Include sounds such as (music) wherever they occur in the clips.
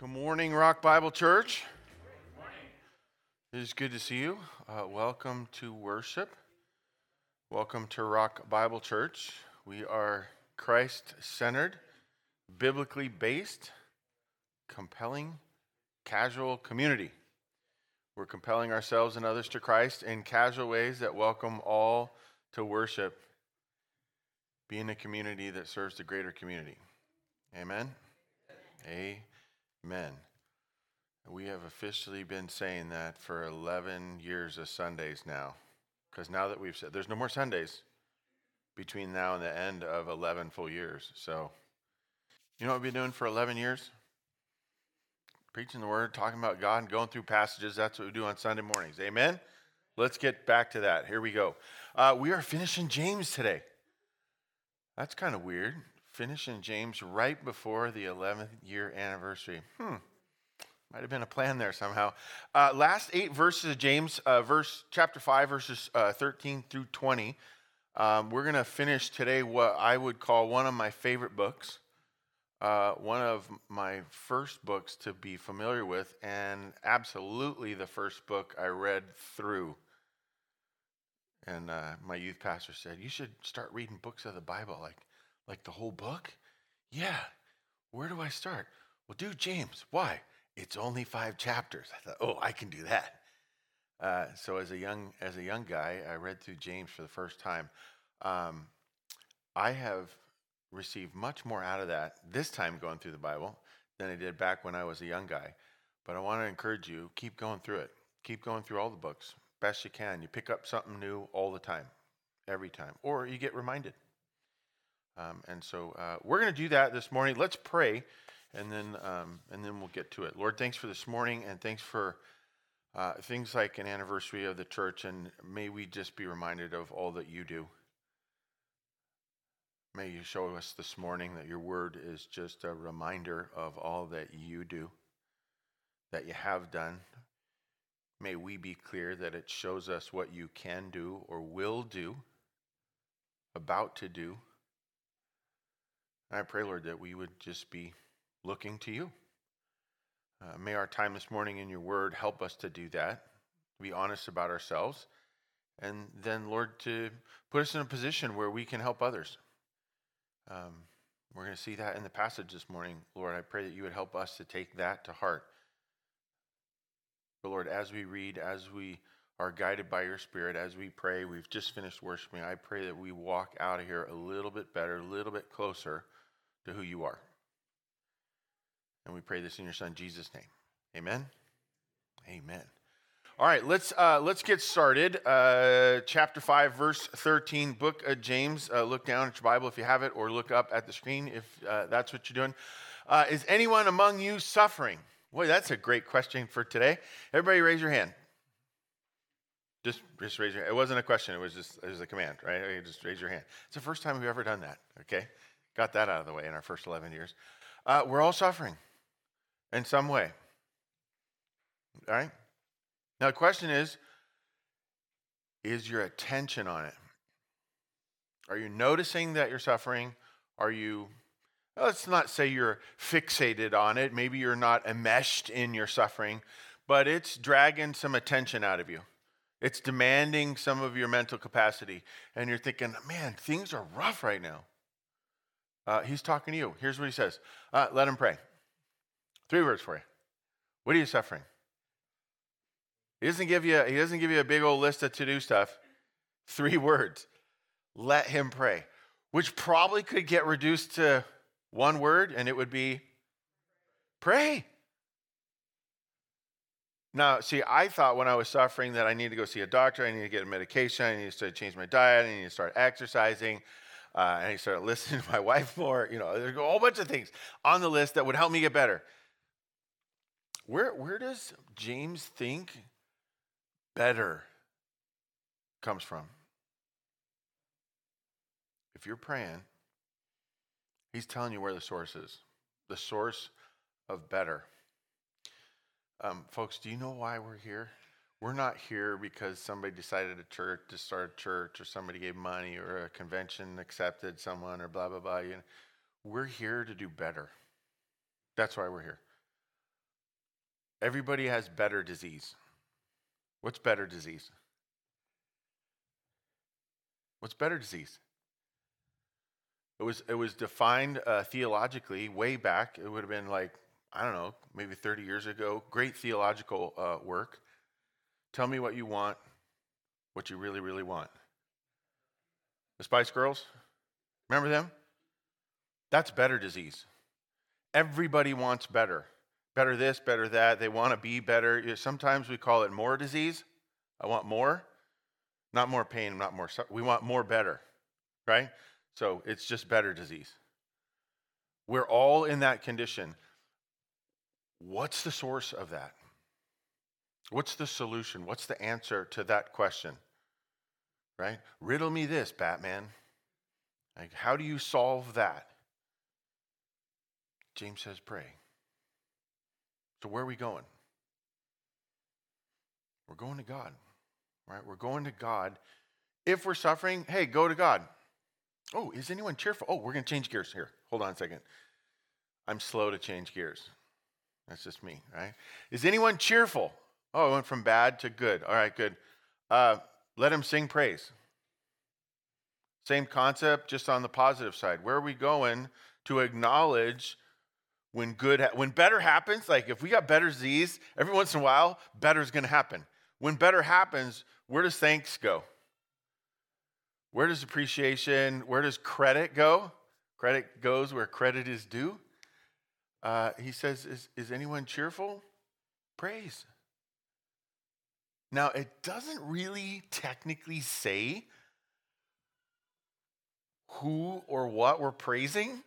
Good morning, Rock Bible Church. It is good to see you. Uh, welcome to worship. Welcome to Rock Bible Church. We are Christ centered, biblically based, compelling, casual community. We're compelling ourselves and others to Christ in casual ways that welcome all to worship, being a community that serves the greater community. Amen. Amen. We have officially been saying that for 11 years of Sundays now. Because now that we've said there's no more Sundays between now and the end of 11 full years. So, you know what we've been doing for 11 years? Preaching the word, talking about God, and going through passages. That's what we do on Sunday mornings. Amen? Let's get back to that. Here we go. Uh, we are finishing James today. That's kind of weird finishing James right before the 11th year anniversary. Hmm. Might have been a plan there somehow. Uh, last eight verses of James, uh, verse chapter five, verses uh, 13 through 20. Um, we're going to finish today what I would call one of my favorite books, uh, one of my first books to be familiar with, and absolutely the first book I read through. And uh, my youth pastor said, "You should start reading books of the Bible, like like the whole book? Yeah. Where do I start? Well, do James. Why? It's only five chapters. I thought, oh, I can do that. Uh, so as a young as a young guy, I read through James for the first time. Um, I have received much more out of that this time going through the Bible than I did back when I was a young guy. But I want to encourage you: keep going through it. Keep going through all the books best you can. You pick up something new all the time, every time, or you get reminded. Um, and so uh, we're going to do that this morning. Let's pray, and then um, and then we'll get to it. Lord, thanks for this morning, and thanks for uh, things like an anniversary of the church, and may we just be reminded of all that you do. May you show us this morning that your word is just a reminder of all that you do, that you have done. May we be clear that it shows us what you can do or will do, about to do I pray, Lord, that we would just be looking to you. Uh, may our time this morning in your word help us to do that, be honest about ourselves, and then, Lord, to put us in a position where we can help others. Um, we're going to see that in the passage this morning. Lord, I pray that you would help us to take that to heart. But Lord, as we read, as we are guided by your Spirit, as we pray, we've just finished worshiping. I pray that we walk out of here a little bit better, a little bit closer to who you are. And we pray this in your son Jesus' name. Amen. Amen. All right, let's uh, let's get started. Uh, chapter five, verse thirteen, book of James. Uh, look down at your Bible if you have it, or look up at the screen if uh, that's what you're doing. Uh, is anyone among you suffering? Boy, that's a great question for today. Everybody, raise your hand. Just, just raise your. Hand. It wasn't a question. It was just it was a command, right? Just raise your hand. It's the first time we've ever done that. Okay. Got that out of the way in our first 11 years. Uh, we're all suffering in some way. All right? Now, the question is is your attention on it? Are you noticing that you're suffering? Are you, let's not say you're fixated on it. Maybe you're not enmeshed in your suffering, but it's dragging some attention out of you. It's demanding some of your mental capacity. And you're thinking, man, things are rough right now. Uh, he's talking to you. Here's what he says uh, Let him pray. Three words for you. What are you suffering? He doesn't give you, he doesn't give you a big old list of to do stuff. Three (laughs) words. Let him pray, which probably could get reduced to one word, and it would be pray. Now, see, I thought when I was suffering that I need to go see a doctor, I need to get medication, I need to change my diet, I need to start exercising. Uh, and I started (laughs) listening to my wife more. You know, there's a whole bunch of things on the list that would help me get better. Where, where does James think better comes from? If you're praying, he's telling you where the source is the source of better. Um, folks, do you know why we're here? We're not here because somebody decided a church to start a church or somebody gave money or a convention accepted someone or blah blah blah. You know, we're here to do better. That's why we're here. everybody has better disease. What's better disease? What's better disease? It was, it was defined uh, theologically way back. It would have been like, I don't know, maybe 30 years ago. Great theological uh, work. Tell me what you want, what you really, really want. The Spice Girls, remember them? That's better disease. Everybody wants better. Better this, better that. They want to be better. Sometimes we call it more disease. I want more. Not more pain, not more. We want more better, right? So it's just better disease. We're all in that condition. What's the source of that? What's the solution? What's the answer to that question? Right? Riddle me this, Batman. Like, how do you solve that? James says, pray. So, where are we going? We're going to God, right? We're going to God. If we're suffering, hey, go to God. Oh, is anyone cheerful? Oh, we're going to change gears here. Hold on a second. I'm slow to change gears. That's just me, right? Is anyone cheerful? Oh, I went from bad to good. All right, good. Uh, let him sing praise. Same concept, just on the positive side. Where are we going to acknowledge when good, ha- when better happens? Like if we got better Z's, every once in a while, better is going to happen. When better happens, where does thanks go? Where does appreciation, where does credit go? Credit goes where credit is due. Uh, he says, is, is anyone cheerful? Praise. Now, it doesn't really technically say who or what we're praising,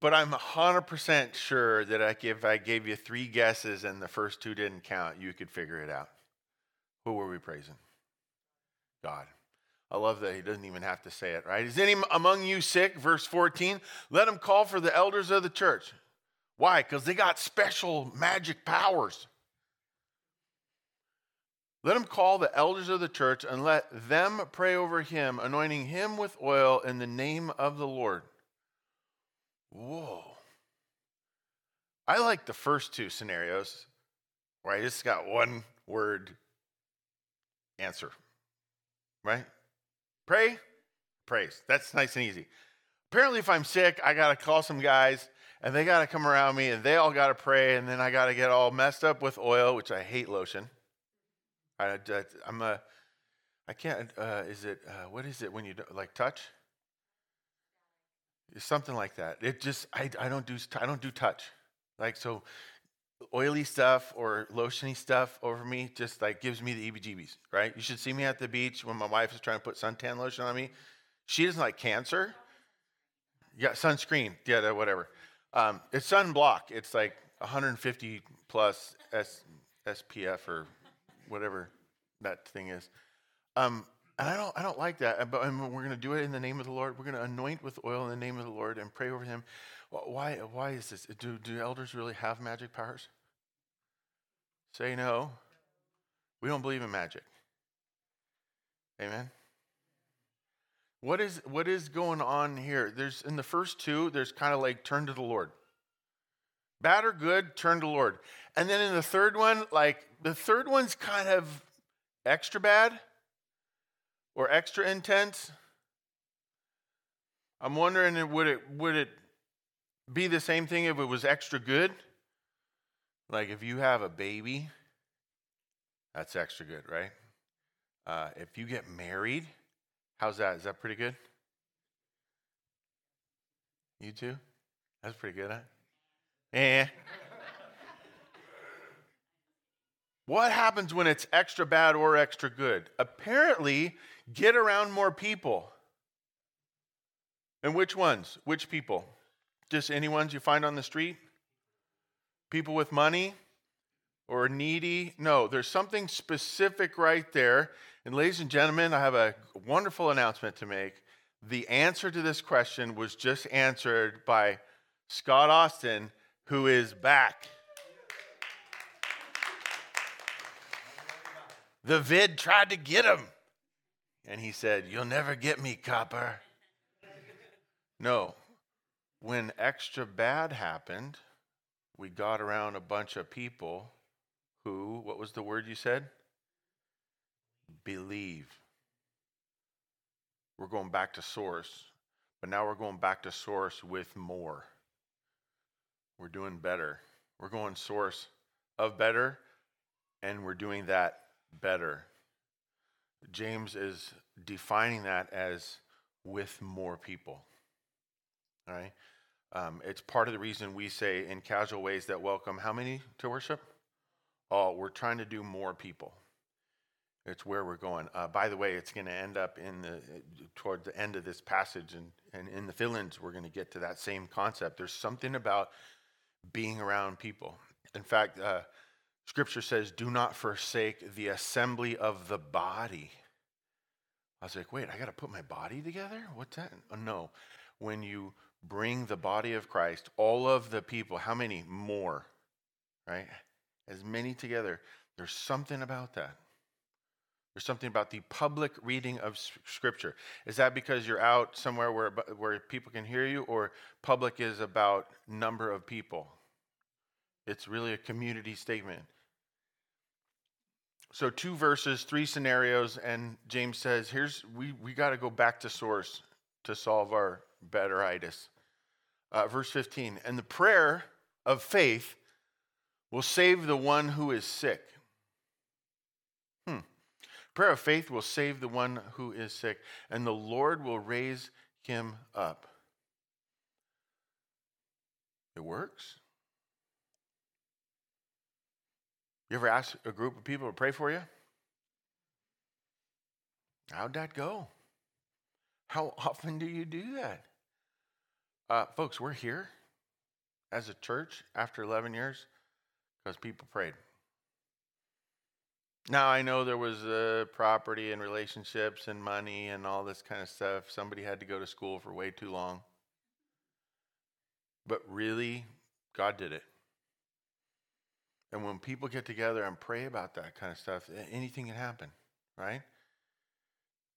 but I'm 100% sure that if I gave you three guesses and the first two didn't count, you could figure it out. Who were we praising? God. I love that he doesn't even have to say it, right? Is any among you sick? Verse 14. Let him call for the elders of the church. Why? Because they got special magic powers. Let him call the elders of the church and let them pray over him, anointing him with oil in the name of the Lord. Whoa. I like the first two scenarios where I just got one word answer, right? Pray, praise. That's nice and easy. Apparently, if I'm sick, I got to call some guys and they got to come around me and they all got to pray and then I got to get all messed up with oil, which I hate lotion. I, am a, I can't, uh, is it, uh, what is it when you do, like touch? Something like that. It just, I, I don't do, I don't do touch. Like, so oily stuff or lotiony stuff over me just like gives me the EBGBs, right? You should see me at the beach when my wife is trying to put suntan lotion on me. She doesn't like cancer. Yeah, sunscreen. Yeah, whatever. Um, it's sunblock. It's like 150 plus S, SPF or whatever that thing is. Um, and I don't, I don't like that. But we're going to do it in the name of the Lord. We're going to anoint with oil in the name of the Lord and pray over him. Why, why is this? Do, do elders really have magic powers? Say no. We don't believe in magic. Amen. What is what is going on here? There's in the first two, there's kind of like turn to the Lord. Bad or good, turn to the Lord. And then in the third one, like the third one's kind of extra bad or extra intense. I'm wondering would it would it be the same thing if it was extra good? Like if you have a baby, that's extra good, right? Uh, if you get married, how's that? Is that pretty good? You too? That's pretty good, huh? Eh. What happens when it's extra bad or extra good? Apparently, get around more people. And which ones? Which people? Just any ones you find on the street? People with money or needy? No, there's something specific right there. And, ladies and gentlemen, I have a wonderful announcement to make. The answer to this question was just answered by Scott Austin, who is back. The vid tried to get him. And he said, You'll never get me, copper. No, when extra bad happened, we got around a bunch of people who, what was the word you said? Believe. We're going back to source, but now we're going back to source with more. We're doing better. We're going source of better, and we're doing that better. James is defining that as with more people. All right? Um, it's part of the reason we say in casual ways that welcome how many to worship? Oh, we're trying to do more people. It's where we're going. Uh, by the way, it's going to end up in the toward the end of this passage, and, and in the fill-ins, we're going to get to that same concept. There's something about being around people. In fact, uh, Scripture says, "Do not forsake the assembly of the body." I was like, "Wait, I got to put my body together? What's that?" Oh, no, when you bring the body of Christ, all of the people, how many more, right? As many together. There's something about that. There's something about the public reading of Scripture. Is that because you're out somewhere where, where people can hear you, or public is about number of people? It's really a community statement. So, two verses, three scenarios, and James says, here's, we, we got to go back to source to solve our betteritis. Uh, verse 15, and the prayer of faith will save the one who is sick. Hmm. Prayer of faith will save the one who is sick, and the Lord will raise him up. It works. You ever ask a group of people to pray for you? How'd that go? How (laughs) often do you do that? Uh, folks, we're here as a church after 11 years because people prayed. Now, I know there was uh, property and relationships and money and all this kind of stuff. Somebody had to go to school for way too long. But really, God did it. And when people get together and pray about that kind of stuff, anything can happen, right?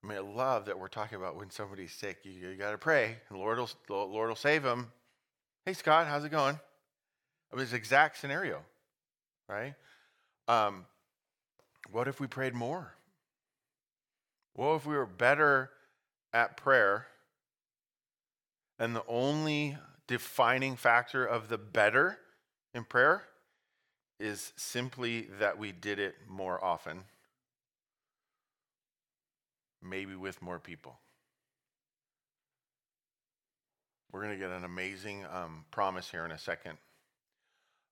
I mean, I love that we're talking about when somebody's sick, you, you got to pray, and Lord will, the Lord will save them. Hey, Scott, how's it going? It was exact scenario, right? Um, what if we prayed more? What if we were better at prayer? And the only defining factor of the better in prayer is simply that we did it more often maybe with more people. We're going to get an amazing um, promise here in a second.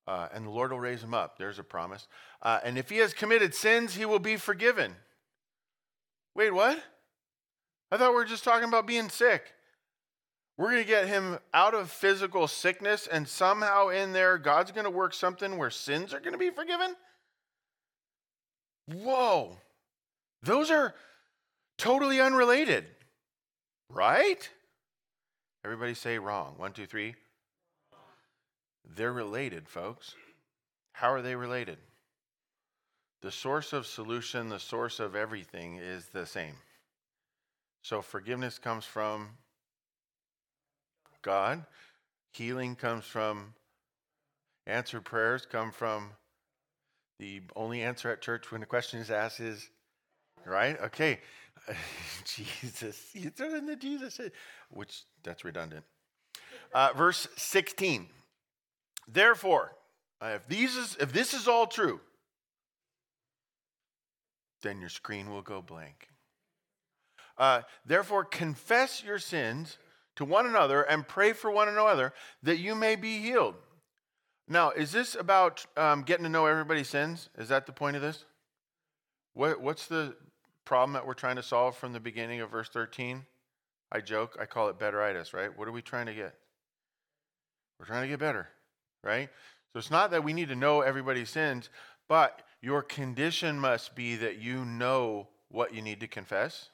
Uh, and the Lord will raise him up. There's a promise. Uh, and if he has committed sins, he will be forgiven. Wait, what? I thought we were just talking about being sick. We're going to get him out of physical sickness, and somehow in there, God's going to work something where sins are going to be forgiven? Whoa. Those are Totally unrelated, right? Everybody say wrong. One, two, three. They're related, folks. How are they related? The source of solution, the source of everything is the same. So forgiveness comes from God, healing comes from answered prayers come from the only answer at church when a question is asked is right okay (laughs) Jesus. You throw in the Jesus, which that's redundant. Uh, verse 16. Therefore, uh, if, these is, if this is all true, then your screen will go blank. Uh, therefore, confess your sins to one another and pray for one another that you may be healed. Now, is this about um, getting to know everybody's sins? Is that the point of this? What, what's the problem that we're trying to solve from the beginning of verse 13? I joke, I call it betteritis, right? What are we trying to get? We're trying to get better, right? So it's not that we need to know everybody's sins, but your condition must be that you know what you need to confess.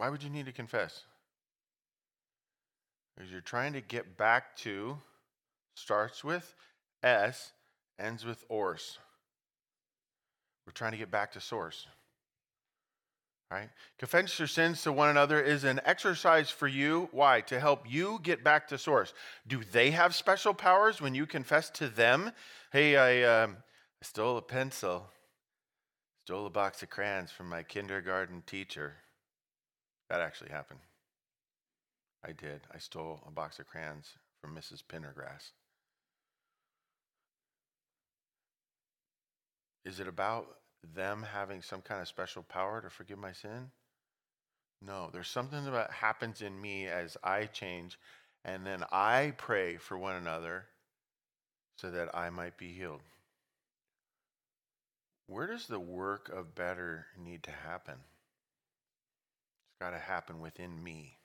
Why would you need to confess? Because you're trying to get back to, starts with S, ends with ors. We're trying to get back to source. Right? Confess your sins to one another is an exercise for you. Why? To help you get back to source. Do they have special powers when you confess to them? Hey, I, um, stole a pencil, stole a box of crayons from my kindergarten teacher. That actually happened. I did. I stole a box of crayons from Mrs. Pendergrass. Is it about them having some kind of special power to forgive my sin? No, there's something that happens in me as I change, and then I pray for one another so that I might be healed. Where does the work of better need to happen? Got to happen within me.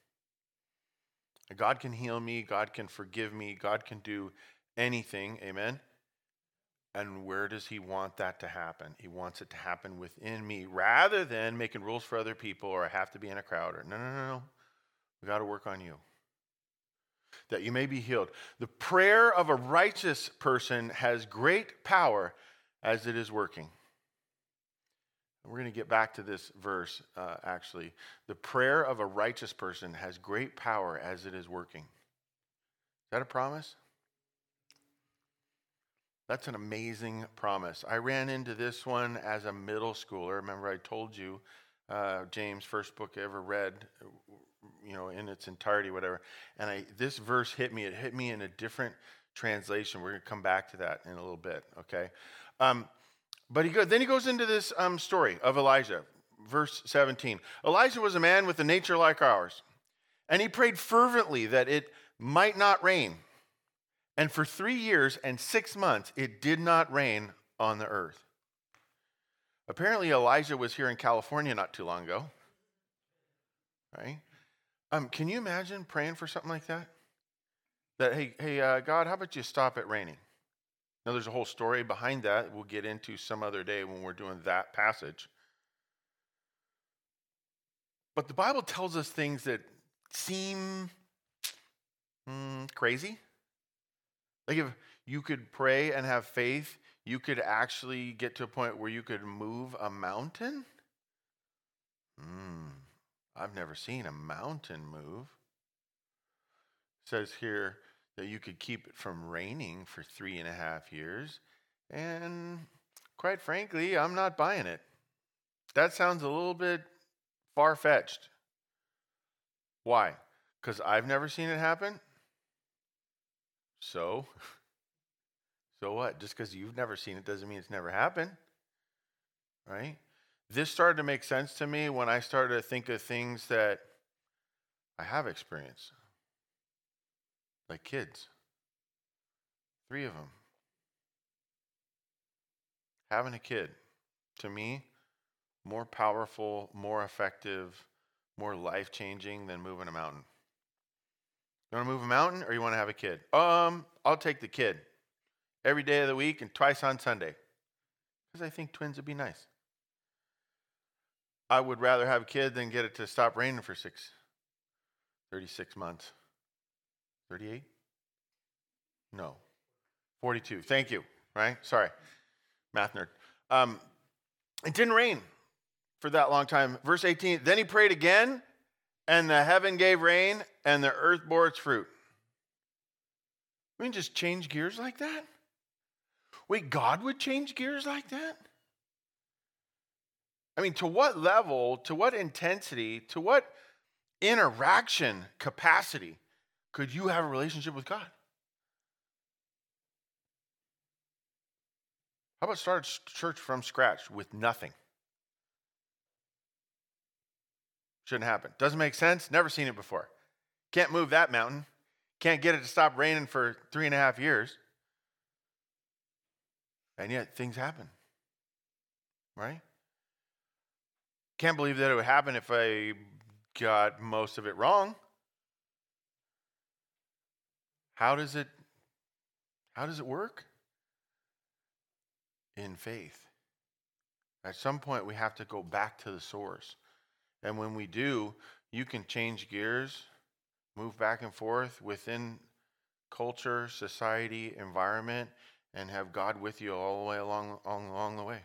God can heal me, God can forgive me, God can do anything. Amen. And where does he want that to happen? He wants it to happen within me rather than making rules for other people or I have to be in a crowd or no, no, no, no. We got to work on you. That you may be healed. The prayer of a righteous person has great power as it is working. We're going to get back to this verse, uh, actually. The prayer of a righteous person has great power as it is working. Is that a promise? That's an amazing promise. I ran into this one as a middle schooler. Remember, I told you uh, James' first book I ever read, you know, in its entirety, whatever. And I, this verse hit me. It hit me in a different translation. We're going to come back to that in a little bit, okay? Um, but he go, then he goes into this um, story of Elijah, verse 17. Elijah was a man with a nature like ours, and he prayed fervently that it might not rain. And for three years and six months, it did not rain on the earth. Apparently, Elijah was here in California not too long ago. Right? Um, can you imagine praying for something like that? That, hey, hey, uh, God, how about you stop it raining? Now, there's a whole story behind that we'll get into some other day when we're doing that passage. But the Bible tells us things that seem mm, crazy. Like if you could pray and have faith, you could actually get to a point where you could move a mountain? Hmm, I've never seen a mountain move. It says here that you could keep it from raining for three and a half years. And quite frankly, I'm not buying it. That sounds a little bit far fetched. Why? Because I've never seen it happen? So, (laughs) so what? Just because you've never seen it doesn't mean it's never happened, right? This started to make sense to me when I started to think of things that I have experienced, like kids. Three of them. Having a kid, to me, more powerful, more effective, more life changing than moving a mountain. You want to move a mountain or you want to have a kid? Um, I'll take the kid every day of the week and twice on Sunday because I think twins would be nice. I would rather have a kid than get it to stop raining for six, 36 months. 38? No. 42. Thank you. Right? Sorry. Math nerd. Um, it didn't rain for that long time. Verse 18. Then he prayed again, and the heaven gave rain, and the earth bore its fruit. We can just change gears like that? Wait, God would change gears like that? I mean, to what level, to what intensity, to what interaction capacity could you have a relationship with God? How about start church from scratch with nothing? Shouldn't happen. Doesn't make sense. Never seen it before. Can't move that mountain. Can't get it to stop raining for three and a half years. And yet things happen. Right? Can't believe that it would happen if I got most of it wrong. How does it how does it work? In faith. At some point we have to go back to the source. And when we do, you can change gears, move back and forth within culture, society, environment, and have God with you all the way along, along, the way.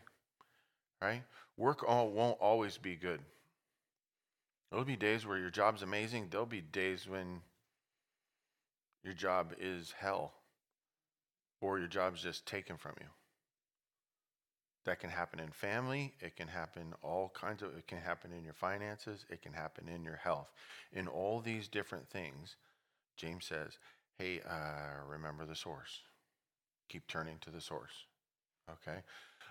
Right? Work all, won't always be good. There'll be days where your job's amazing. There'll be days when your job is hell or your job's just taken from you. That can happen in family. It can happen all kinds of, it can happen in your finances. It can happen in your health. In all these different things, James says, hey, uh, remember the source. Keep turning to the source. Okay?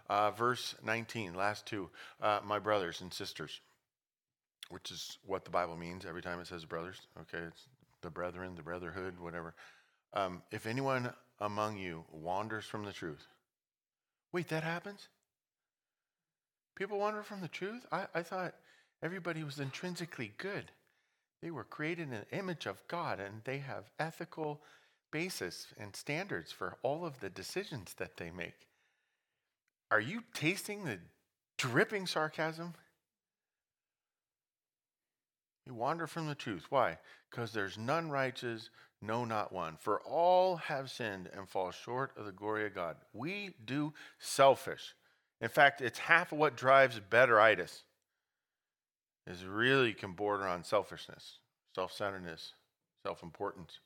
Uh, verse 19, last two. Uh, my brothers and sisters, which is what the Bible means every time it says brothers. Okay? It's the brethren, the brotherhood, whatever. Um, if anyone among you wanders from the truth, wait, that happens? People wander from the truth? I, I thought everybody was intrinsically good. They were created in the image of God and they have ethical basis and standards for all of the decisions that they make. Are you tasting the dripping sarcasm? You wander from the truth. Why? Because there's none righteous, no, not one. For all have sinned and fall short of the glory of God. We do selfish. In fact, it's half of what drives betteritis is really can border on selfishness, self-centeredness, self-importance.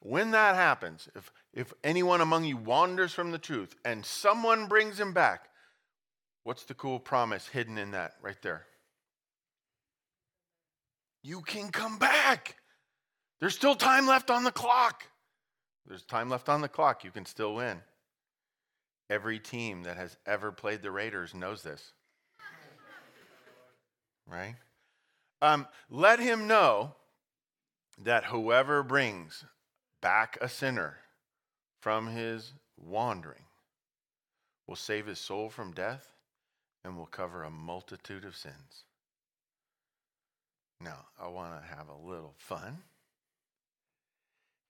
When that happens, if, if anyone among you wanders from the truth and someone brings him back, what's the cool promise hidden in that right there? You can come back. There's still time left on the clock. There's time left on the clock. You can still win. Every team that has ever played the Raiders knows this. Right? Um, let him know that whoever brings back a sinner from his wandering will save his soul from death and will cover a multitude of sins. Now, I want to have a little fun.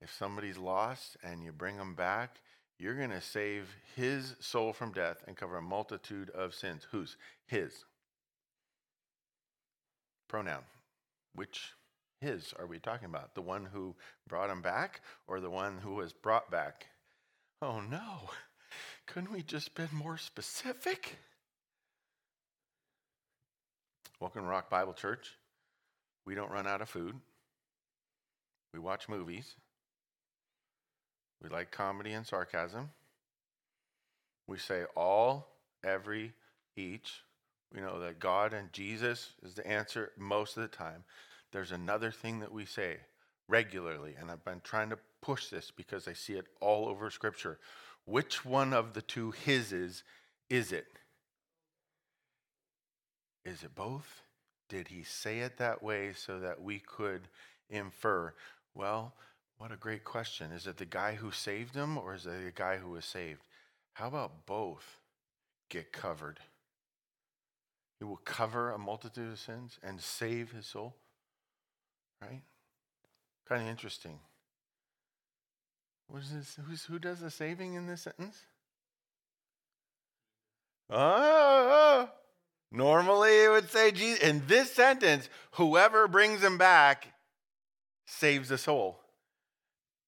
If somebody's lost and you bring them back, you're going to save his soul from death and cover a multitude of sins. Whose? His. Pronoun. Which his are we talking about? The one who brought him back or the one who was brought back? Oh no. Couldn't we just been more specific? Welcome to Rock Bible Church. We don't run out of food. We watch movies. We like comedy and sarcasm. We say all, every, each. We know that God and Jesus is the answer most of the time. There's another thing that we say regularly, and I've been trying to push this because I see it all over Scripture. Which one of the two hises is it? Is it both? Did he say it that way so that we could infer? Well, what a great question. Is it the guy who saved him or is it the guy who was saved? How about both get covered? He will cover a multitude of sins and save his soul. Right? Kind of interesting. This? Who does the saving in this sentence? Oh, normally it would say Jesus. In this sentence, whoever brings him back saves the soul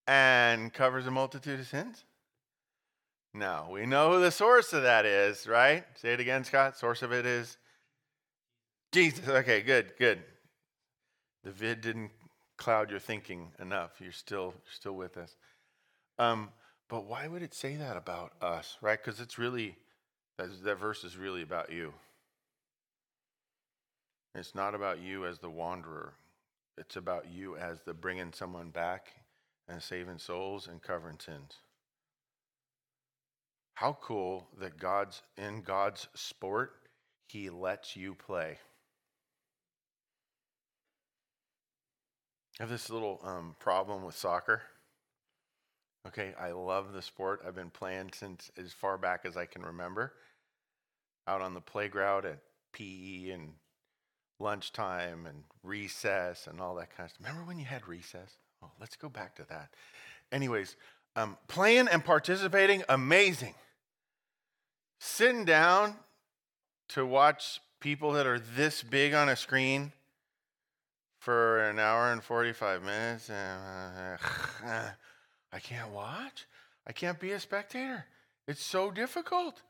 and covers a multitude of sins? No, we know who the source of that is, right? Say it again, Scott. Source of it is Jesus. Okay, good, good. The vid didn't cloud your thinking enough. You're still still with us. Um, but why would it say that about us, right? Because it's really that, that verse is really about you. It's not about you as the wanderer. It's about you as the bringing someone back and saving souls and covering sins. How cool that God's in God's sport, he lets you play. I have this little um, problem with soccer. Okay, I love the sport. I've been playing since as far back as I can remember. Out on the playground at PE and lunchtime and recess and all that kind of stuff. Remember when you had recess? Oh, let's go back to that. Anyways, um, playing and participating, amazing. Sitting down to watch people that are this big on a screen for an hour and 45 minutes, uh, (sighs) I can't watch. I can't be a spectator. It's so difficult.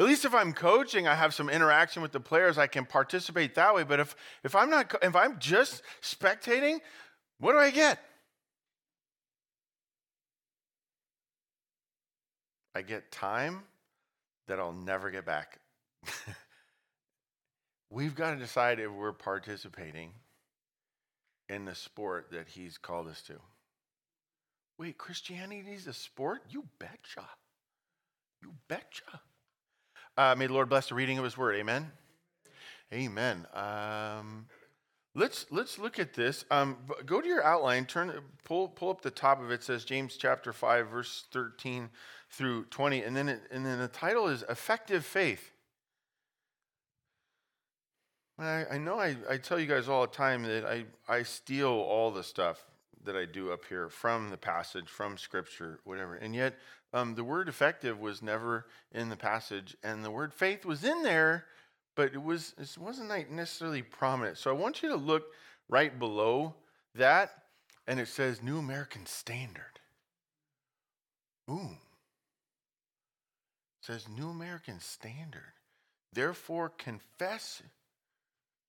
At least if I'm coaching, I have some interaction with the players. I can participate that way. But if, if I'm not, if I'm just spectating, what do I get? I get time that I'll never get back. (laughs) We've got to decide if we're participating in the sport that He's called us to. Wait, Christianity is a sport? You betcha. You betcha. Uh, may the Lord bless the reading of His Word. Amen. Amen. Um, let's let's look at this. Um, go to your outline. Turn pull pull up the top of it. Says James chapter five verse thirteen through twenty, and then it, and then the title is effective faith. I, I know I, I tell you guys all the time that I, I steal all the stuff that I do up here from the passage, from scripture, whatever. And yet, um, the word effective was never in the passage, and the word faith was in there, but it, was, it wasn't necessarily prominent. So I want you to look right below that, and it says New American Standard. Ooh. It says New American Standard. Therefore, confess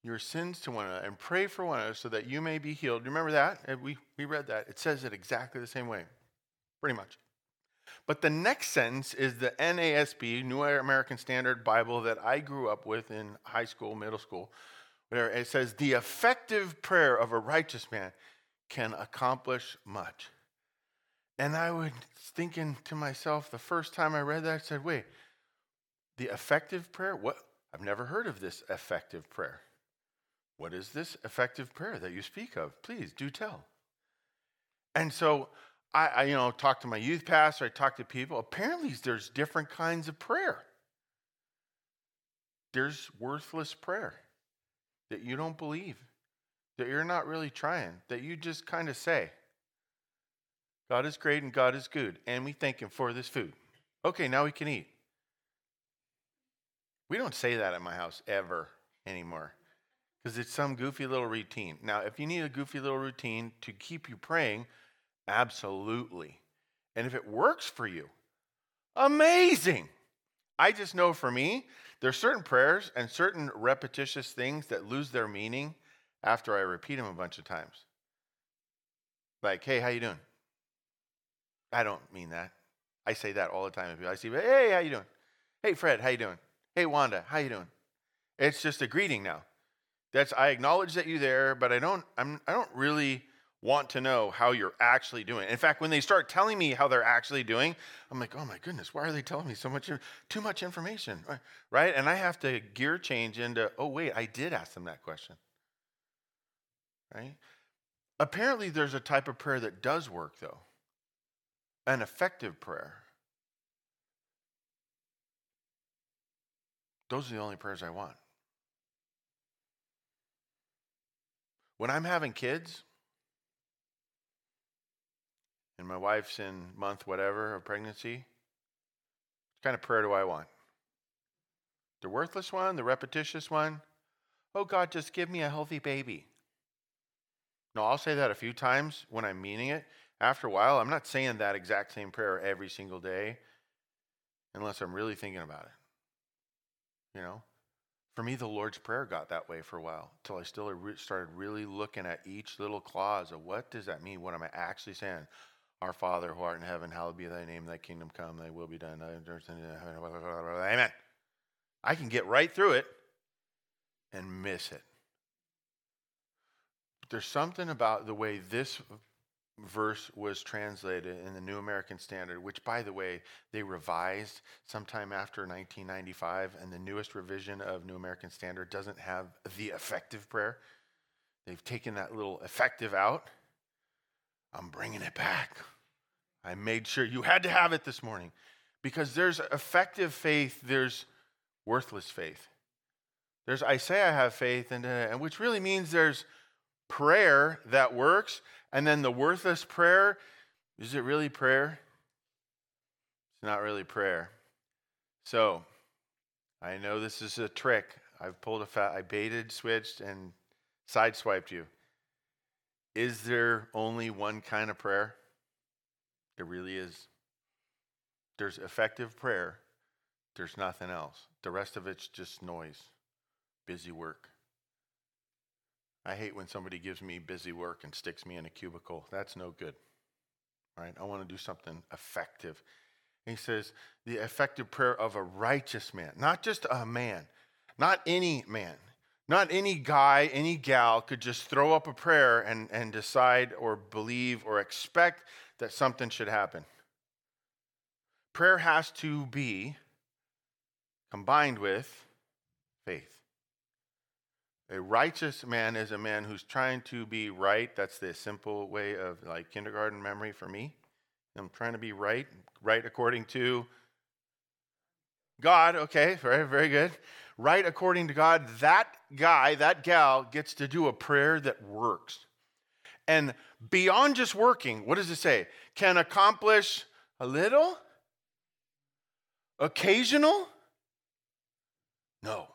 your sins to one another and pray for one another so that you may be healed. Remember that? We, we read that. It says it exactly the same way, pretty much. But the next sentence is the NASB, New American Standard Bible, that I grew up with in high school, middle school. Whatever. It says, The effective prayer of a righteous man can accomplish much. And I was thinking to myself the first time I read that, I said, Wait, the effective prayer? What? I've never heard of this effective prayer. What is this effective prayer that you speak of? Please do tell. And so I, I you know, talk to my youth pastor, I talk to people. Apparently, there's different kinds of prayer. There's worthless prayer that you don't believe, that you're not really trying, that you just kind of say, God is great and God is good, and we thank Him for this food. Okay, now we can eat. We don't say that at my house ever anymore because it's some goofy little routine. Now, if you need a goofy little routine to keep you praying, absolutely. And if it works for you, amazing. I just know for me, there's certain prayers and certain repetitious things that lose their meaning after I repeat them a bunch of times. Like, hey, how you doing? I don't mean that. I say that all the time. I see, hey, how you doing? Hey, Fred, how you doing? Hey, Wanda, how you doing? It's just a greeting now. That's I acknowledge that you're there, but I don't I'm I don't really want to know how you're actually doing. In fact, when they start telling me how they're actually doing, I'm like, "Oh my goodness, why are they telling me so much too much information?" Right? And I have to gear change into, "Oh wait, I did ask them that question." Right? Apparently there's a type of prayer that does work though. An effective prayer. Those are the only prayers I want. When I'm having kids, and my wife's in month whatever of pregnancy, what kind of prayer do I want? The worthless one, the repetitious one? Oh God, just give me a healthy baby. No, I'll say that a few times when I'm meaning it. After a while, I'm not saying that exact same prayer every single day unless I'm really thinking about it. You know? For me, the Lord's Prayer got that way for a while until I still started really looking at each little clause of what does that mean? What am I actually saying? Our Father who art in heaven, hallowed be thy name, thy kingdom come, thy will be done. Amen. I can get right through it and miss it. But there's something about the way this verse was translated in the New American Standard, which, by the way, they revised sometime after 1995, and the newest revision of New American Standard doesn't have the effective prayer. They've taken that little effective out. I'm bringing it back. I made sure you had to have it this morning because there's effective faith, there's worthless faith. There's I say I have faith, and, uh, and which really means there's prayer that works, and then the worthless prayer, is it really prayer? It's not really prayer. So, I know this is a trick. I've pulled a fat, I baited, switched, and sideswiped you. Is there only one kind of prayer? It really is. There's effective prayer, there's nothing else. The rest of it's just noise, busy work. I hate when somebody gives me busy work and sticks me in a cubicle. That's no good. Right? I want to do something effective. he says, the effective prayer of a righteous man, not just a man, not any man, not any guy, any gal could just throw up a prayer and, and decide or believe or expect that something should happen. Prayer has to be combined with faith. A righteous man is a man who's trying to be right. That's the simple way of like kindergarten memory for me. I'm trying to be right, right according to God. Okay, very, very good. Right according to God. That guy, that gal gets to do a prayer that works. And beyond just working, what does it say? Can accomplish a little? Occasional? No,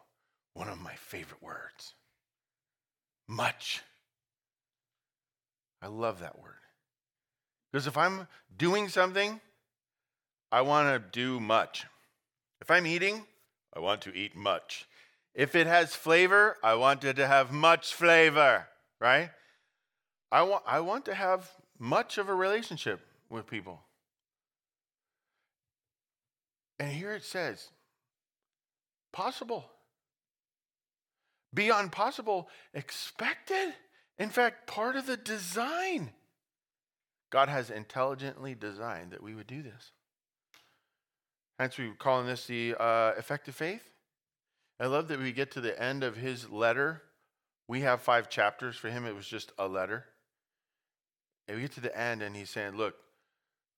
one of my favorite words much. I love that word. Because if I'm doing something, I want to do much. If I'm eating, I want to eat much. If it has flavor, I want it to have much flavor, right? I want, I want to have much of a relationship with people. And here it says, possible beyond possible, expected. In fact, part of the design. God has intelligently designed that we would do this. Hence, we're calling this the uh, effective faith. I love that we get to the end of his letter. We have five chapters. For him, it was just a letter. And we get to the end, and he's saying, Look,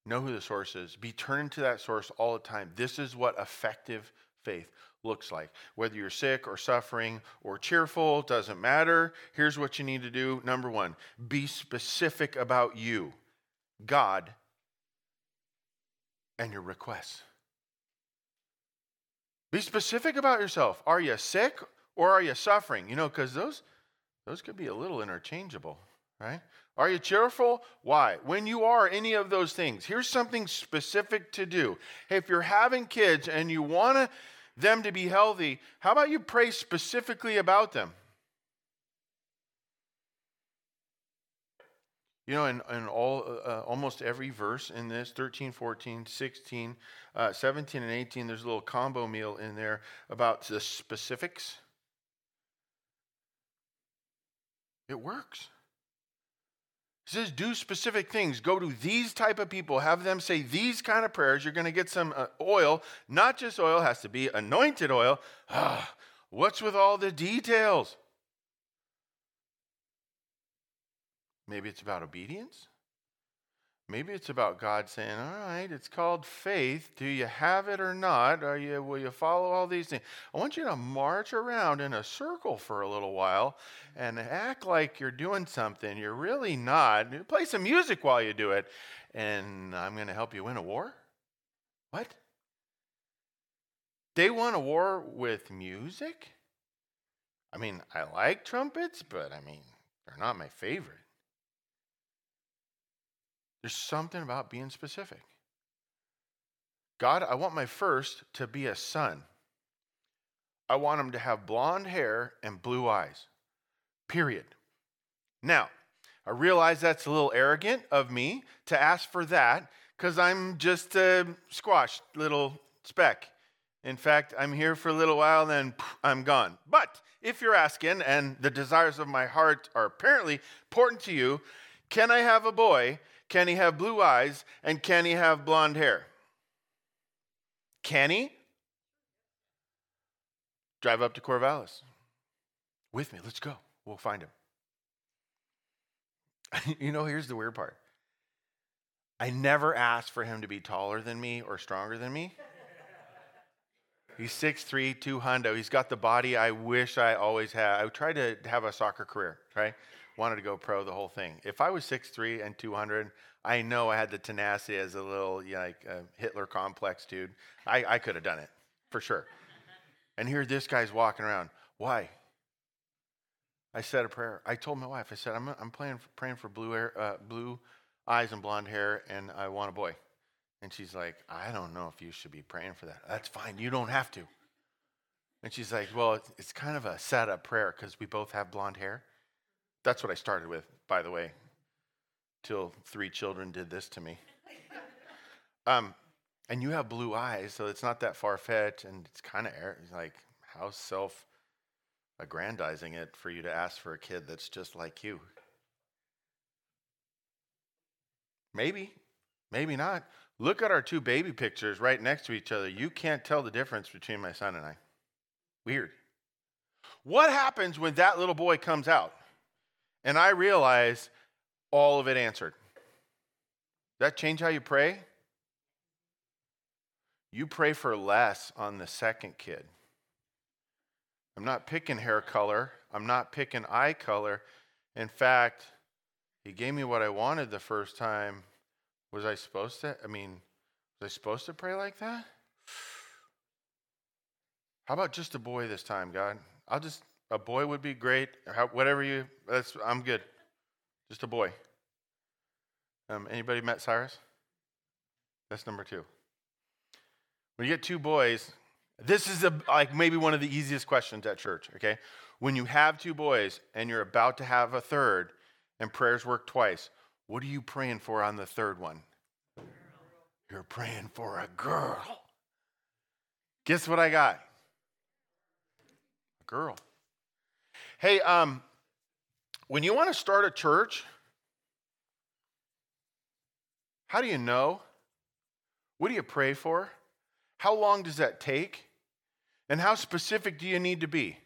know who the source is. Be turning to that source all the time. This is what effective faith looks like. Whether you're sick or suffering or cheerful, doesn't matter. Here's what you need to do. Number one, be specific about you, God, and your requests. Be specific about yourself. Are you sick or are you suffering? You know, because those, those could be a little interchangeable, right? Are you cheerful? Why? When you are any of those things, here's something specific to do. If you're having kids and you want them to be healthy, how about you pray specifically about them? You know, in, in all, uh, almost every verse in this 13, 14, 16, uh, 17, and 18, there's a little combo meal in there about the specifics. It works. It says do specific things. Go to these type of people. Have them say these kind of prayers. You're going to get some uh, oil. Not just oil, has to be anointed oil. Ah, what's with all the details? Maybe it's about obedience. Maybe it's about God saying, "All right, it's called faith. Do you have it or not? Are you will you follow all these things? I want you to march around in a circle for a little while and act like you're doing something. You're really not. Play some music while you do it, and I'm going to help you win a war." What? They won a war with music? I mean, I like trumpets, but I mean, they're not my favorite. There's something about being specific. God, I want my first to be a son. I want him to have blonde hair and blue eyes. Period. Now, I realize that's a little arrogant of me to ask for that because I'm just a squashed little speck. In fact, I'm here for a little while, then I'm gone. But if you're asking, and the desires of my heart are apparently important to you, can I have a boy can he have blue eyes? And can he have blonde hair? Can he? Drive up to Corvallis with me. Let's go. We'll find him. (laughs) you know, here's the weird part. I never asked for him to be taller than me or stronger than me. He's 6'3, 200. He's got the body I wish I always had. I tried to have a soccer career, right? Wanted to go pro the whole thing. If I was 6'3 and 200, I know I had the tenacity as a little you know, like a Hitler complex dude. I, I could have done it for sure. and here this guy's walking around. Why? I said a prayer. I told my wife, I said, I'm, I'm praying, for, praying for blue, hair, uh, blue eyes and blonde hair, and I want a boy. And she's like, I don't know if you should be praying for that. That's fine. You don't have to. And she's like, Well, it's, it's kind of a setup prayer because we both have blonde hair. That's what I started with, by the way, till three children did this to me. (laughs) Um, and you have blue eyes, so it's not that far fetched, and it's kind of like how self aggrandizing it for you to ask for a kid that's just like you. Maybe, maybe not. Look at our two baby pictures right next to each other. You can't tell the difference between my son and I. Weird. What happens when that little boy comes out and I realize all of it answered? That change how you pray? You pray for less on the second kid. I'm not picking hair color. I'm not picking eye color. In fact, he gave me what I wanted the first time. Was I supposed to? I mean, was I supposed to pray like that? (sighs) How about just a boy this time, God? I'll just a boy would be great. How, whatever you, that's I'm good. Just a boy. Um, anybody met Cyrus? That's number two. When you get two boys, this is a, like maybe one of the easiest questions at church, okay? When you have two boys and you're about to have a third and prayers work twice, what are you praying for on the third one? You're praying for a girl. Guess what I got? A girl. Hey, um, when you want to start a church, how do you know? What do you pray for? How long does that take? And how specific do you need to be?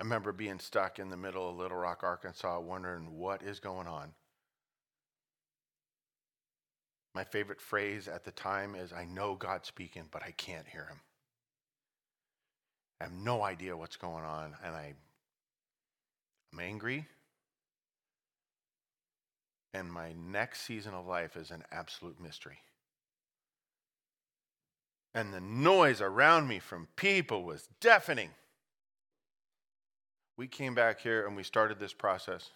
I remember being stuck in the middle of Little Rock, Arkansas, wondering what is going on. My favorite phrase at the time is I know God's speaking, but I can't hear him. I have no idea what's going on, and I, I'm angry and my next season of life is an absolute mystery. And the noise around me from people was deafening. We came back here and we started this process.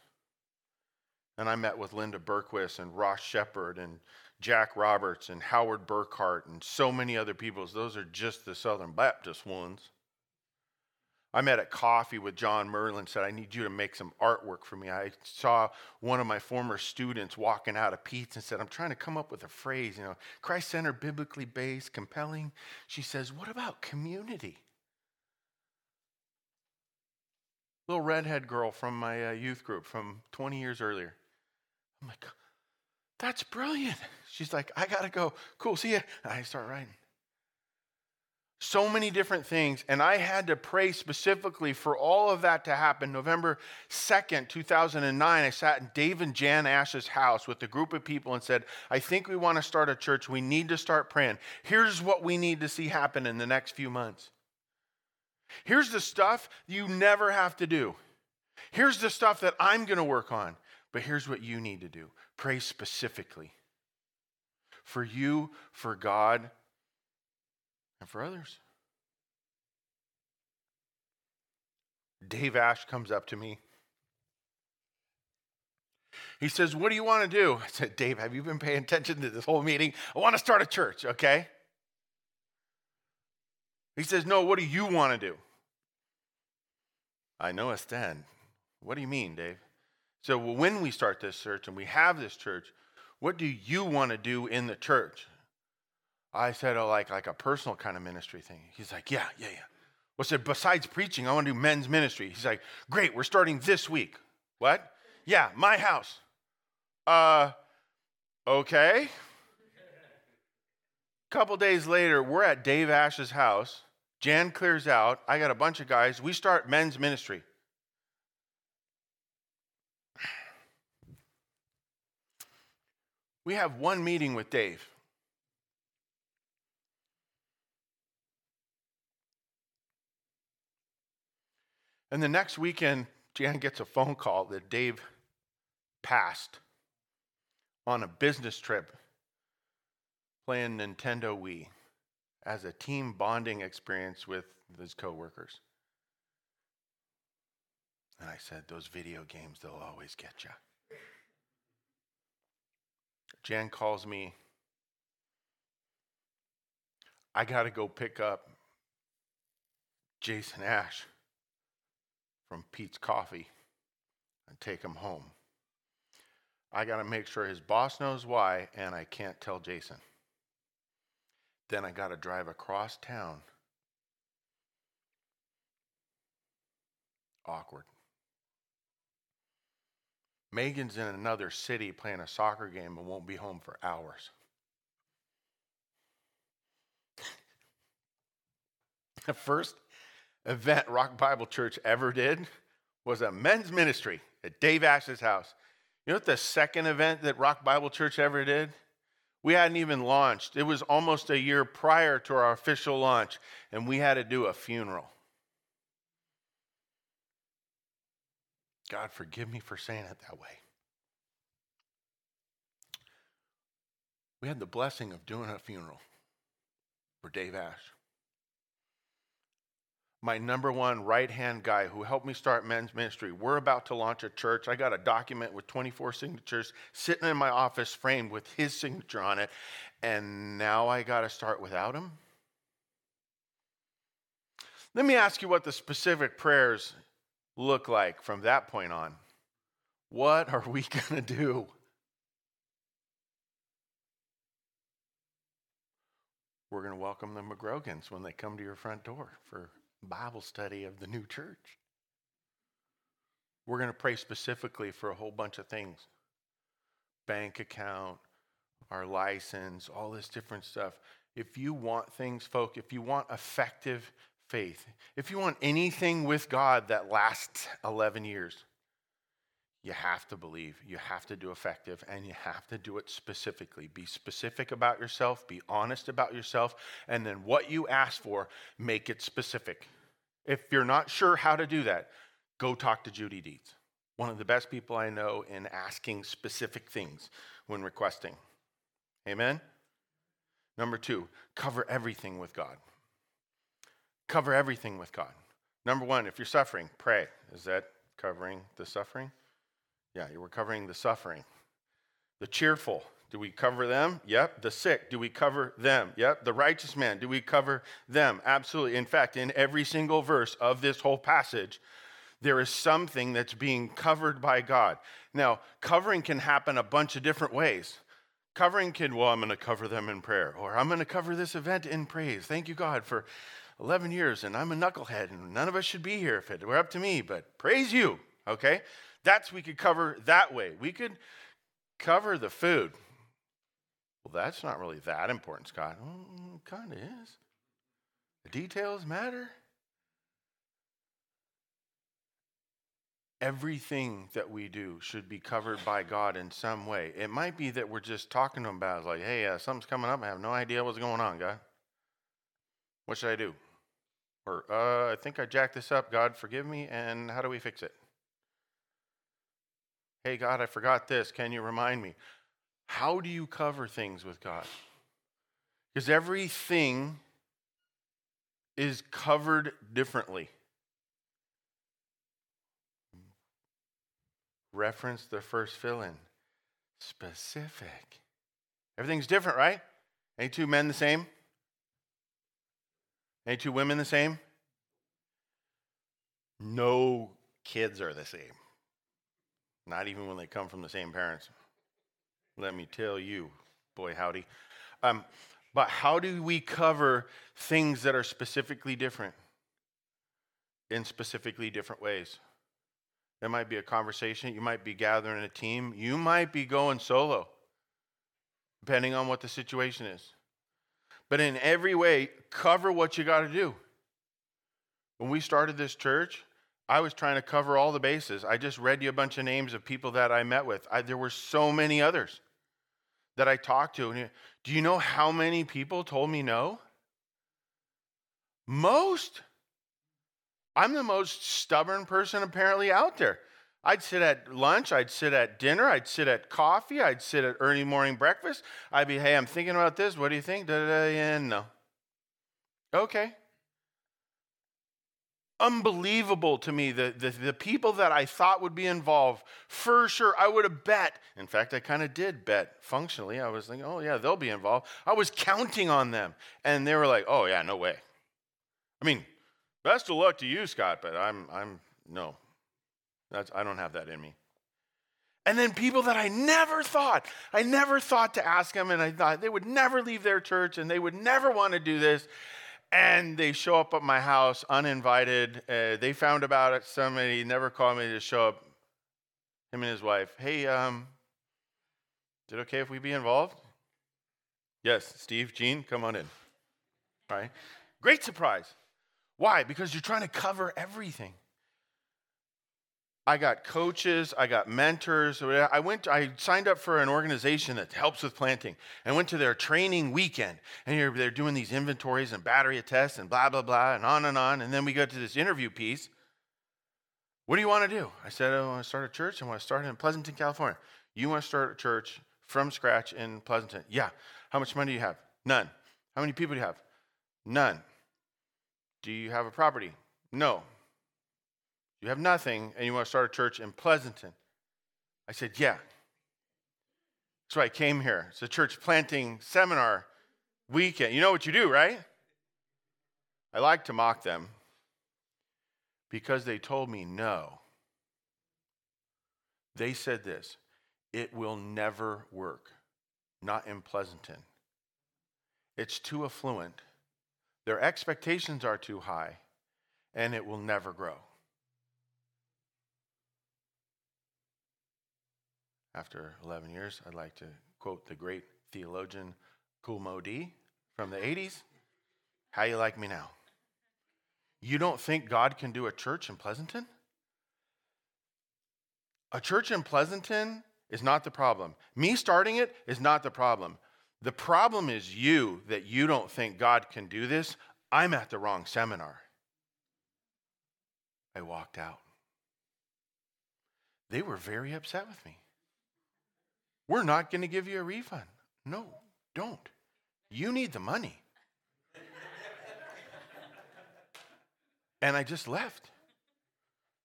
And I met with Linda Bergquist and Ross Shepard and Jack Roberts and Howard Burkhart and so many other people. Those are just the Southern Baptist ones. I met at coffee with John Merlin, said, I need you to make some artwork for me. I saw one of my former students walking out of Pete's and said, I'm trying to come up with a phrase, you know, Christ centered, biblically based, compelling. She says, What about community? Little redhead girl from my uh, youth group from 20 years earlier. I'm like, That's brilliant. She's like, I got to go. Cool, see ya. And I start writing so many different things. And I had to pray specifically for all of that to happen. November 2nd, 2009, I sat in Dave and Jan Ash's house with a group of people and said, I think we want to start a church. We need to start praying. Here's what we need to see happen in the next few months. Here's the stuff you never have to do. Here's the stuff that I'm going to work on. But here's what you need to do pray specifically for you, for God, and for others. Dave Ash comes up to me. He says, What do you want to do? I said, Dave, have you been paying attention to this whole meeting? I want to start a church, okay? He says, No, what do you want to do? I know a stand. What do you mean, Dave? So, when we start this church and we have this church, what do you want to do in the church? I said, oh, like, like a personal kind of ministry thing. He's like, yeah, yeah, yeah. Well, I said, besides preaching, I want to do men's ministry. He's like, great, we're starting this week. What? Yeah, my house. Uh, okay. A couple days later, we're at Dave Ash's house. Jan clears out. I got a bunch of guys. We start men's ministry. We have one meeting with Dave. And the next weekend, Jan gets a phone call that Dave passed on a business trip playing Nintendo Wii as a team bonding experience with his coworkers. And I said, Those video games, they'll always get you. Jen calls me. I got to go pick up Jason Ash from Pete's Coffee and take him home. I got to make sure his boss knows why, and I can't tell Jason. Then I got to drive across town. Awkward. Megan's in another city playing a soccer game and won't be home for hours. (laughs) the first event Rock Bible Church ever did was a men's ministry at Dave Ash's house. You know what the second event that Rock Bible Church ever did? We hadn't even launched. It was almost a year prior to our official launch, and we had to do a funeral. God, forgive me for saying it that way. We had the blessing of doing a funeral for Dave Ash. My number one right hand guy who helped me start men's ministry. We're about to launch a church. I got a document with 24 signatures sitting in my office framed with his signature on it. And now I got to start without him? Let me ask you what the specific prayers look like from that point on? What are we (laughs) going to do? We're going to welcome the McGrogans when they come to your front door for Bible study of the new church. We're going to pray specifically for a whole bunch of things bank account, our license, all this different stuff. If you want things, folk, if you want effective faith. If you want anything with God that lasts 11 years, you have to believe, you have to do effective, and you have to do it specifically. Be specific about yourself, be honest about yourself, and then what you ask for, make it specific. If you're not sure how to do that, go talk to Judy Deeds, one of the best people I know in asking specific things when requesting. Amen? Number two, cover everything with God. Cover everything with God. Number one, if you're suffering, pray. Is that covering the suffering? Yeah, you were covering the suffering. The cheerful, do we cover them? Yep. The sick, do we cover them? Yep. The righteous man, do we cover them? Absolutely. In fact, in every single verse of this whole passage, there is something that's being covered by God. Now, covering can happen a bunch of different ways. Covering can, well, I'm going to cover them in prayer, or I'm going to cover this event in praise. Thank you, God, for 11 years and I'm a knucklehead and none of us should be here if it were up to me, but praise you, okay? That's we could cover that way. We could cover the food. Well, that's not really that important, Scott. Well, kind of is. The details matter. Everything that we do should be covered by God in some way. It might be that we're just talking to Him about, it, like, hey, uh, something's coming up. I have no idea what's going on, God. What should I do? Or, uh, I think I jacked this up. God, forgive me. And how do we fix it? Hey, God, I forgot this. Can you remind me? How do you cover things with God? Because everything is covered differently. Reference the first fill in specific. Everything's different, right? Any two men the same? Any two women the same? No kids are the same. Not even when they come from the same parents. Let me tell you, boy, howdy. Um, but how do we cover things that are specifically different in specifically different ways? There might be a conversation. You might be gathering a team. You might be going solo, depending on what the situation is. But in every way, cover what you got to do. When we started this church, I was trying to cover all the bases. I just read you a bunch of names of people that I met with. I, there were so many others that I talked to. And do you know how many people told me no? Most. I'm the most stubborn person apparently out there. I'd sit at lunch, I'd sit at dinner, I'd sit at coffee, I'd sit at early morning breakfast. I'd be, hey, I'm thinking about this. What do you think? Da, da, da, yeah, no. Okay. unbelievable to me. The, the, the, people that I thought would be involved, for sure, I would have bet. In fact, I kind of did bet functionally. I was thinking, oh, yeah, they'll be involved. I was counting on them. And they were like, oh, yeah, no way. I mean, best of luck to you, Scott, but I'm, I'm, no. That's, I don't have that in me. And then people that I never thought, I never thought to ask them, and I thought they would never leave their church and they would never want to do this and they show up at my house uninvited. Uh, they found about it. Somebody never called me to show up. Him and his wife. Hey, um, is it okay if we be involved? Yes, Steve, Gene, come on in. All right. Great surprise. Why? Because you're trying to cover everything. I got coaches, I got mentors. I went, I signed up for an organization that helps with planting and went to their training weekend. And they're doing these inventories and battery tests and blah, blah, blah, and on and on. And then we go to this interview piece. What do you want to do? I said, oh, I want to start a church. I want to start in Pleasanton, California. You want to start a church from scratch in Pleasanton? Yeah. How much money do you have? None. How many people do you have? None. Do you have a property? No. You have nothing and you want to start a church in Pleasanton. I said, Yeah. So I came here. It's a church planting seminar weekend. You know what you do, right? I like to mock them because they told me no. They said this it will never work, not in Pleasanton. It's too affluent, their expectations are too high, and it will never grow. After 11 years, I'd like to quote the great theologian Moe from the 80s. How you like me now? You don't think God can do a church in Pleasanton? A church in Pleasanton is not the problem. Me starting it is not the problem. The problem is you that you don't think God can do this. I'm at the wrong seminar. I walked out. They were very upset with me. We're not going to give you a refund. No, don't. You need the money. and I just left.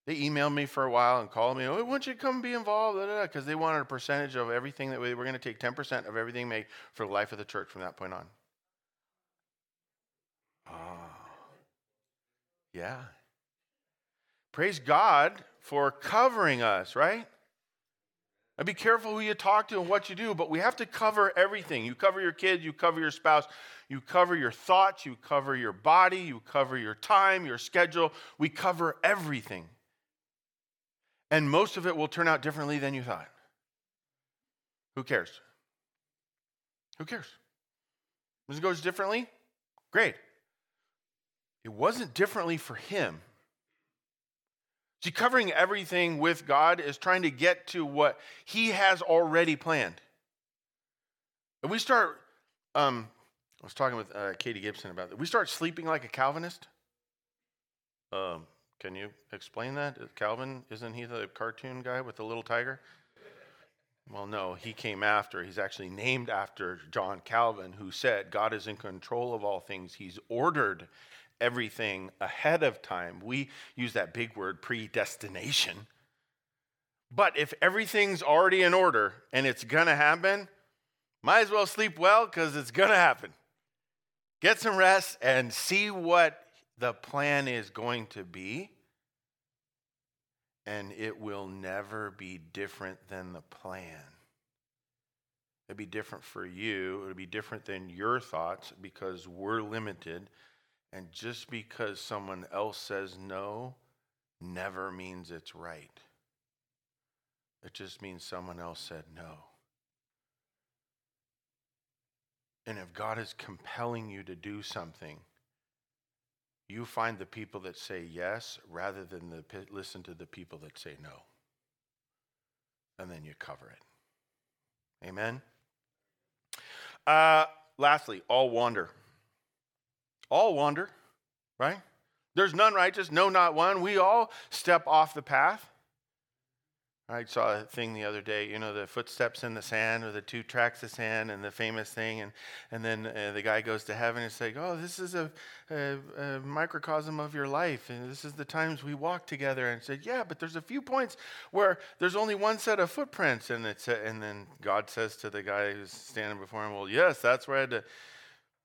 They emailed me for a while and called me, oh, why don't you come be involved? Because they wanted a percentage of everything that we were going to take 10% of everything made for the life of the church from that point on. Oh, yeah. Praise God for covering us, right? And be careful who you talk to and what you do, but we have to cover everything. You cover your kids, you cover your spouse, you cover your thoughts, you cover your body, you cover your time, your schedule. We cover everything. And most of it will turn out differently than you thought. Who cares? Who cares? This goes differently, great. It wasn't differently for him. See, covering everything with God is trying to get to what He has already planned. And we start, um, I was talking with uh, Katie Gibson about that. We start sleeping like a Calvinist. Um, can you explain that? Calvin, isn't he the cartoon guy with the little tiger? Well, no, he came after. He's actually named after John Calvin, who said, God is in control of all things. He's ordered everything ahead of time. We use that big word, predestination. But if everything's already in order and it's going to happen, might as well sleep well because it's going to happen. Get some rest and see what the plan is going to be. And it will never be different than the plan. It'll be different for you. It'll be different than your thoughts because we're limited and just because someone else says no never means it's right. It just means someone else said no. And if God is compelling you to do something, you find the people that say yes rather than the, listen to the people that say no. And then you cover it. Amen? Uh, lastly, all wander. All wander, right? There's none righteous, no, not one. We all step off the path. I saw a thing the other day, you know, the footsteps in the sand or the two tracks of sand and the famous thing. And, and then uh, the guy goes to heaven and says, Oh, this is a, a, a, microcosm of your life. And this is the times we walk together. And said, Yeah, but there's a few points where there's only one set of footprints. And, it's, and then God says to the guy who's standing before him, Well, yes, that's where I had to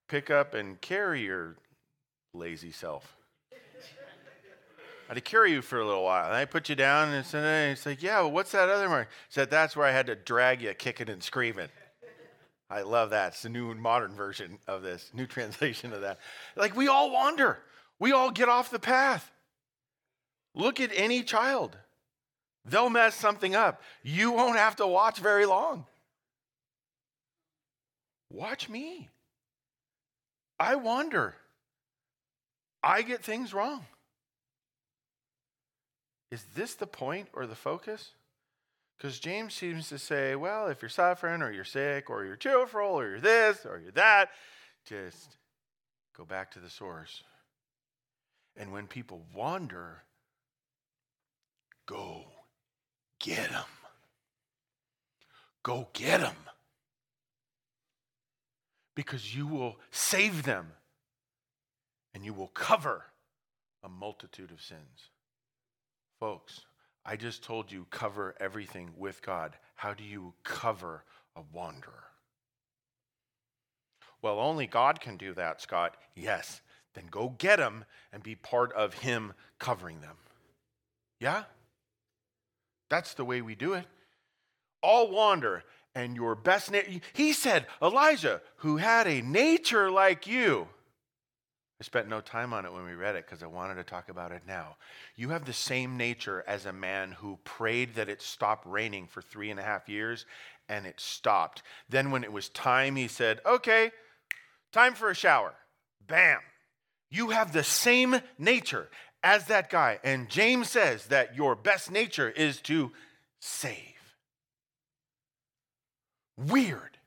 pick up and carry your lazy self. I had to carry you for a little while. And I put you down and said, and he's like, yeah, well, what's that other mark? Said, that's where I had to drag you kicking and screaming. I love that. It's the new modern version of this, new (laughs) translation of that. Like we all wander. We all get off the path. Look at any child. They'll mess something up. You won't have to watch very long. Watch me. I wander. I get things wrong. Is this the point or the focus? Because James seems to say, well, if you're suffering or you're sick or you're cheerful or you're this or you're that, just go back to the source. And when people wander, go get them. Go get them. Because you will save them and you will cover a multitude of sins. Folks, I just told you cover everything with God. How do you cover a wanderer? Well, only God can do that, Scott. Yes. Then go get them and be part of Him covering them. Yeah? That's the way we do it. All wander, and your best. Na- he said, Elijah, who had a nature like you, I spent no time on it when we read it because I wanted to talk about it now. You have the same nature as a man who prayed that it stopped raining for three and a half years and it stopped. Then, when it was time, he said, Okay, time for a shower. Bam. You have the same nature as that guy. And James says that your best nature is to save. Weird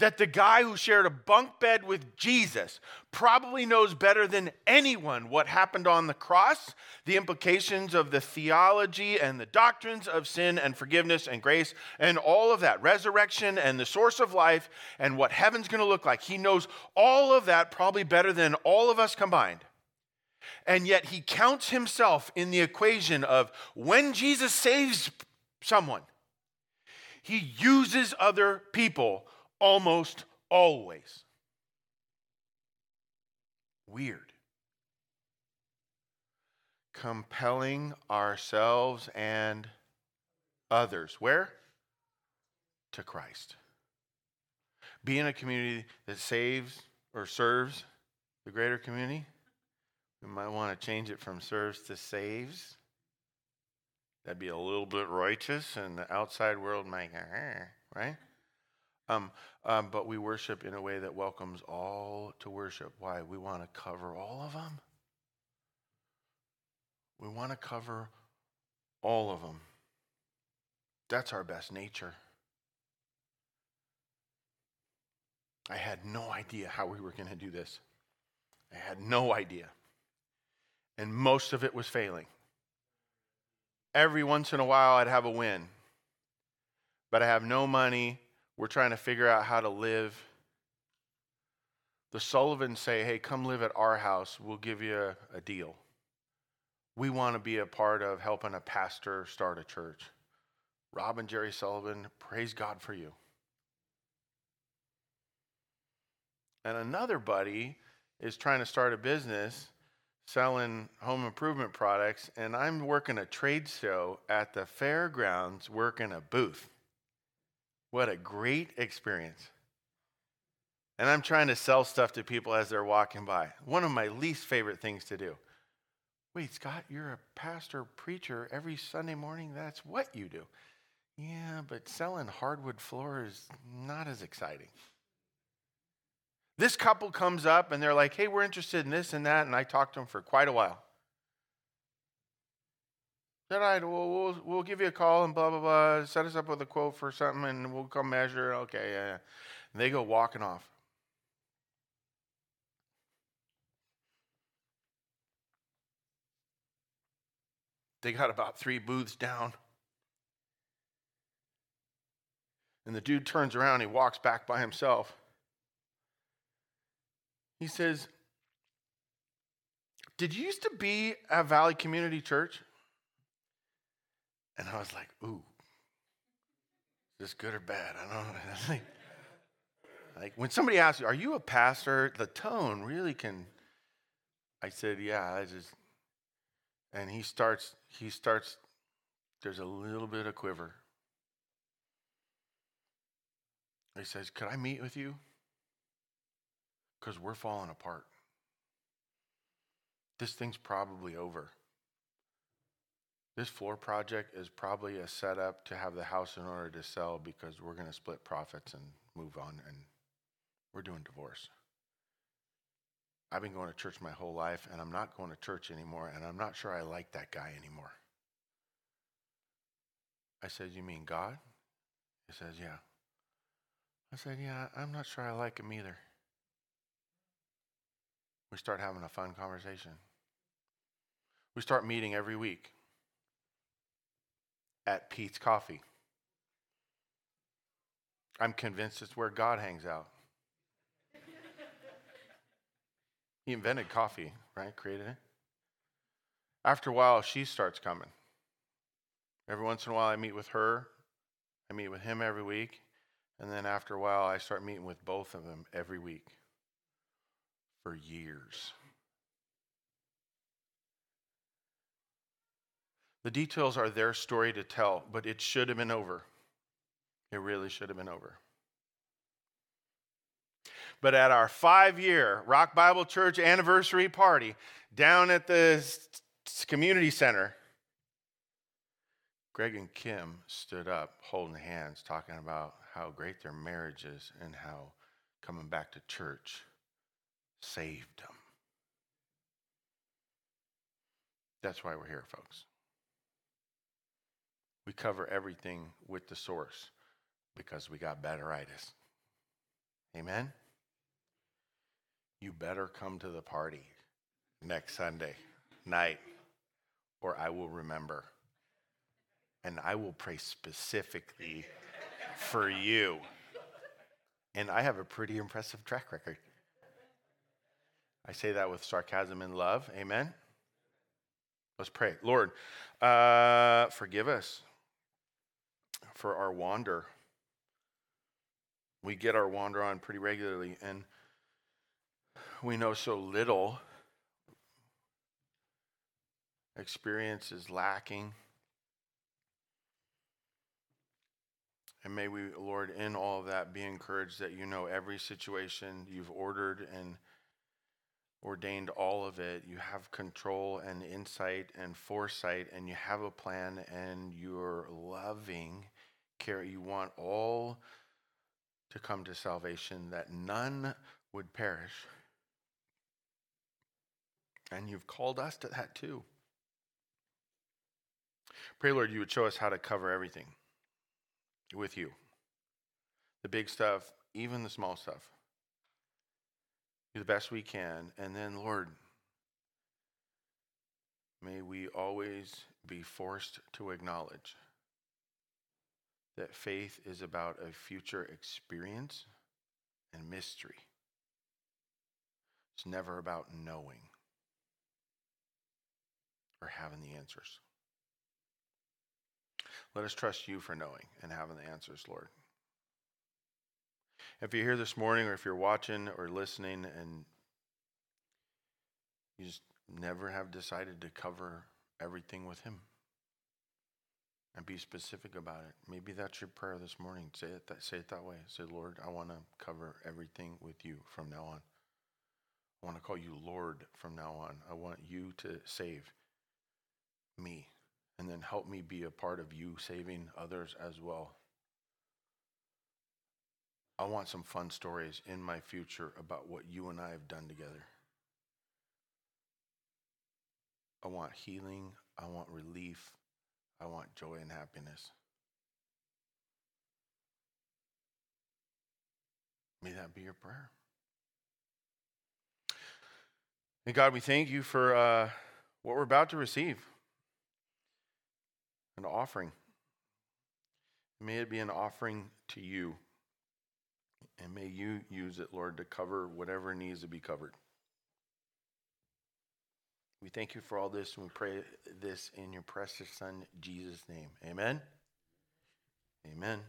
that the guy who shared a bunk bed with Jesus probably knows better than anyone what happened on the cross, the implications of the theology and the doctrines of sin and forgiveness and grace, and all of that, resurrection and the source of life, and what heaven's going to look like. He knows all of that probably better than all of us combined. And yet he counts himself in the equation of when Jesus saves someone, he uses other people almost always. Weird. Compelling ourselves and others. Where? To Christ. Be in a community that saves or serves the greater community, we might want to change it from serves to saves. That'd be a little bit righteous, and the outside world might, right? Um, um, but we worship in a way that welcomes all to worship. Why? We want to cover all of them. We want to cover all of them. That's our best nature. I had no idea how we were going to do this. I had no idea. And most of it was failing. Every once in a while, I'd have a win. But I have no money, we're trying to figure out how to live. The Sullivans say, hey, come live at our house. We'll give you a, a deal. We want to be a part of helping a pastor start a church. Rob and Jerry Sullivan, praise God for you. And another buddy is trying to start a business selling home improvement products, and I'm working a trade show at the fairgrounds, working a booth. What a great experience. And I'm trying to sell stuff to people as they're walking by. One of my least favorite things to do. Wait, Scott, you're a pastor, preacher every Sunday morning? That's what you do. Yeah, but selling hardwood floor is not as exciting. This couple comes up and they're like, hey, we're interested in this and that. And I talked to them for quite a while. All right, well, we'll, we'll give you a call and blah, blah, blah. Set us up with a quote for something and we'll come measure. Okay, yeah. And they go walking off. They got about three booths down. And the dude turns around, he walks back by himself. He says, Did you used to be at Valley Community Church? And I was like, Ooh, is this good or bad? I don't know. (laughs) like when somebody asks you, Are you a pastor? The tone really can. I said, Yeah, I just. And he starts, he starts, there's a little bit of quiver. He says, Could I meet with you? Because we're falling apart. This thing's probably over. This floor project is probably a setup to have the house in order to sell because we're going to split profits and move on, and we're doing divorce. I've been going to church my whole life, and I'm not going to church anymore, and I'm not sure I like that guy anymore. I said, You mean God? He says, Yeah. I said, Yeah, I'm not sure I like him either. We start having a fun conversation. We start meeting every week at Pete's Coffee. I'm convinced it's where God hangs out. (laughs) he invented coffee, right? Created it. After a while, she starts coming. Every once in a while, I meet with her. I meet with him every week. And then after a while, I start meeting with both of them every week for years. The details are their story to tell, but it should have been over. It really should have been over. But at our five year Rock Bible Church anniversary party down at the community center, Greg and Kim stood up holding hands, talking about how great their marriage is and how coming back to church saved them. That's why we're here, folks. We cover everything with the source because we got batteritis. Amen? You better come to the party next Sunday night, or I will remember. And I will pray specifically for you. And I have a pretty impressive track record. I say that with sarcasm and love. Amen. Let's pray. Lord, uh, forgive us for our wander. We get our wander on pretty regularly, and we know so little. Experience is lacking. And may we, Lord, in all of that, be encouraged that you know every situation you've ordered and ordained all of it. You have control and insight and foresight, and you have a plan, and you're loving care. You want all to come to salvation, that none would perish. And you've called us to that too. Pray, Lord, you would show us how to cover everything with you. The big stuff, even the small stuff. Do the best we can. And then, Lord, may we always be forced to acknowledge that faith is about a future experience and mystery. It's never about knowing or having the answers. Let us trust you for knowing and having the answers, Lord. If you're here this morning or if you're watching or listening and you just never have decided to cover everything with Him and be specific about it, maybe that's your prayer this morning. Say it that, say it that way. Say, Lord, I want to cover everything with you from now on. I want to call you Lord from now on. I want you to save me and then help me be a part of you saving others as well. I want some fun stories in my future about what you and I have done together. I want healing. I want relief. I want joy and happiness. May that be your prayer. And God, we thank you for uh, what we're about to receive an offering. May it be an offering to you. And may you use it, Lord, to cover whatever needs to be covered. We thank you for all this and we pray this in your precious Son, Jesus' name. Amen. Amen.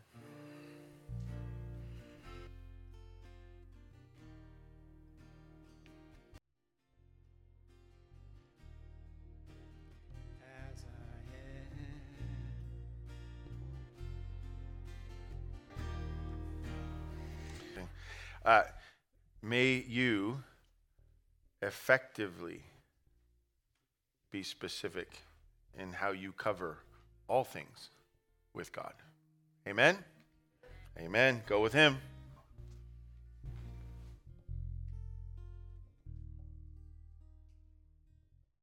Uh, may you effectively be specific in how you cover all things with God. Amen. Amen. Go with Him.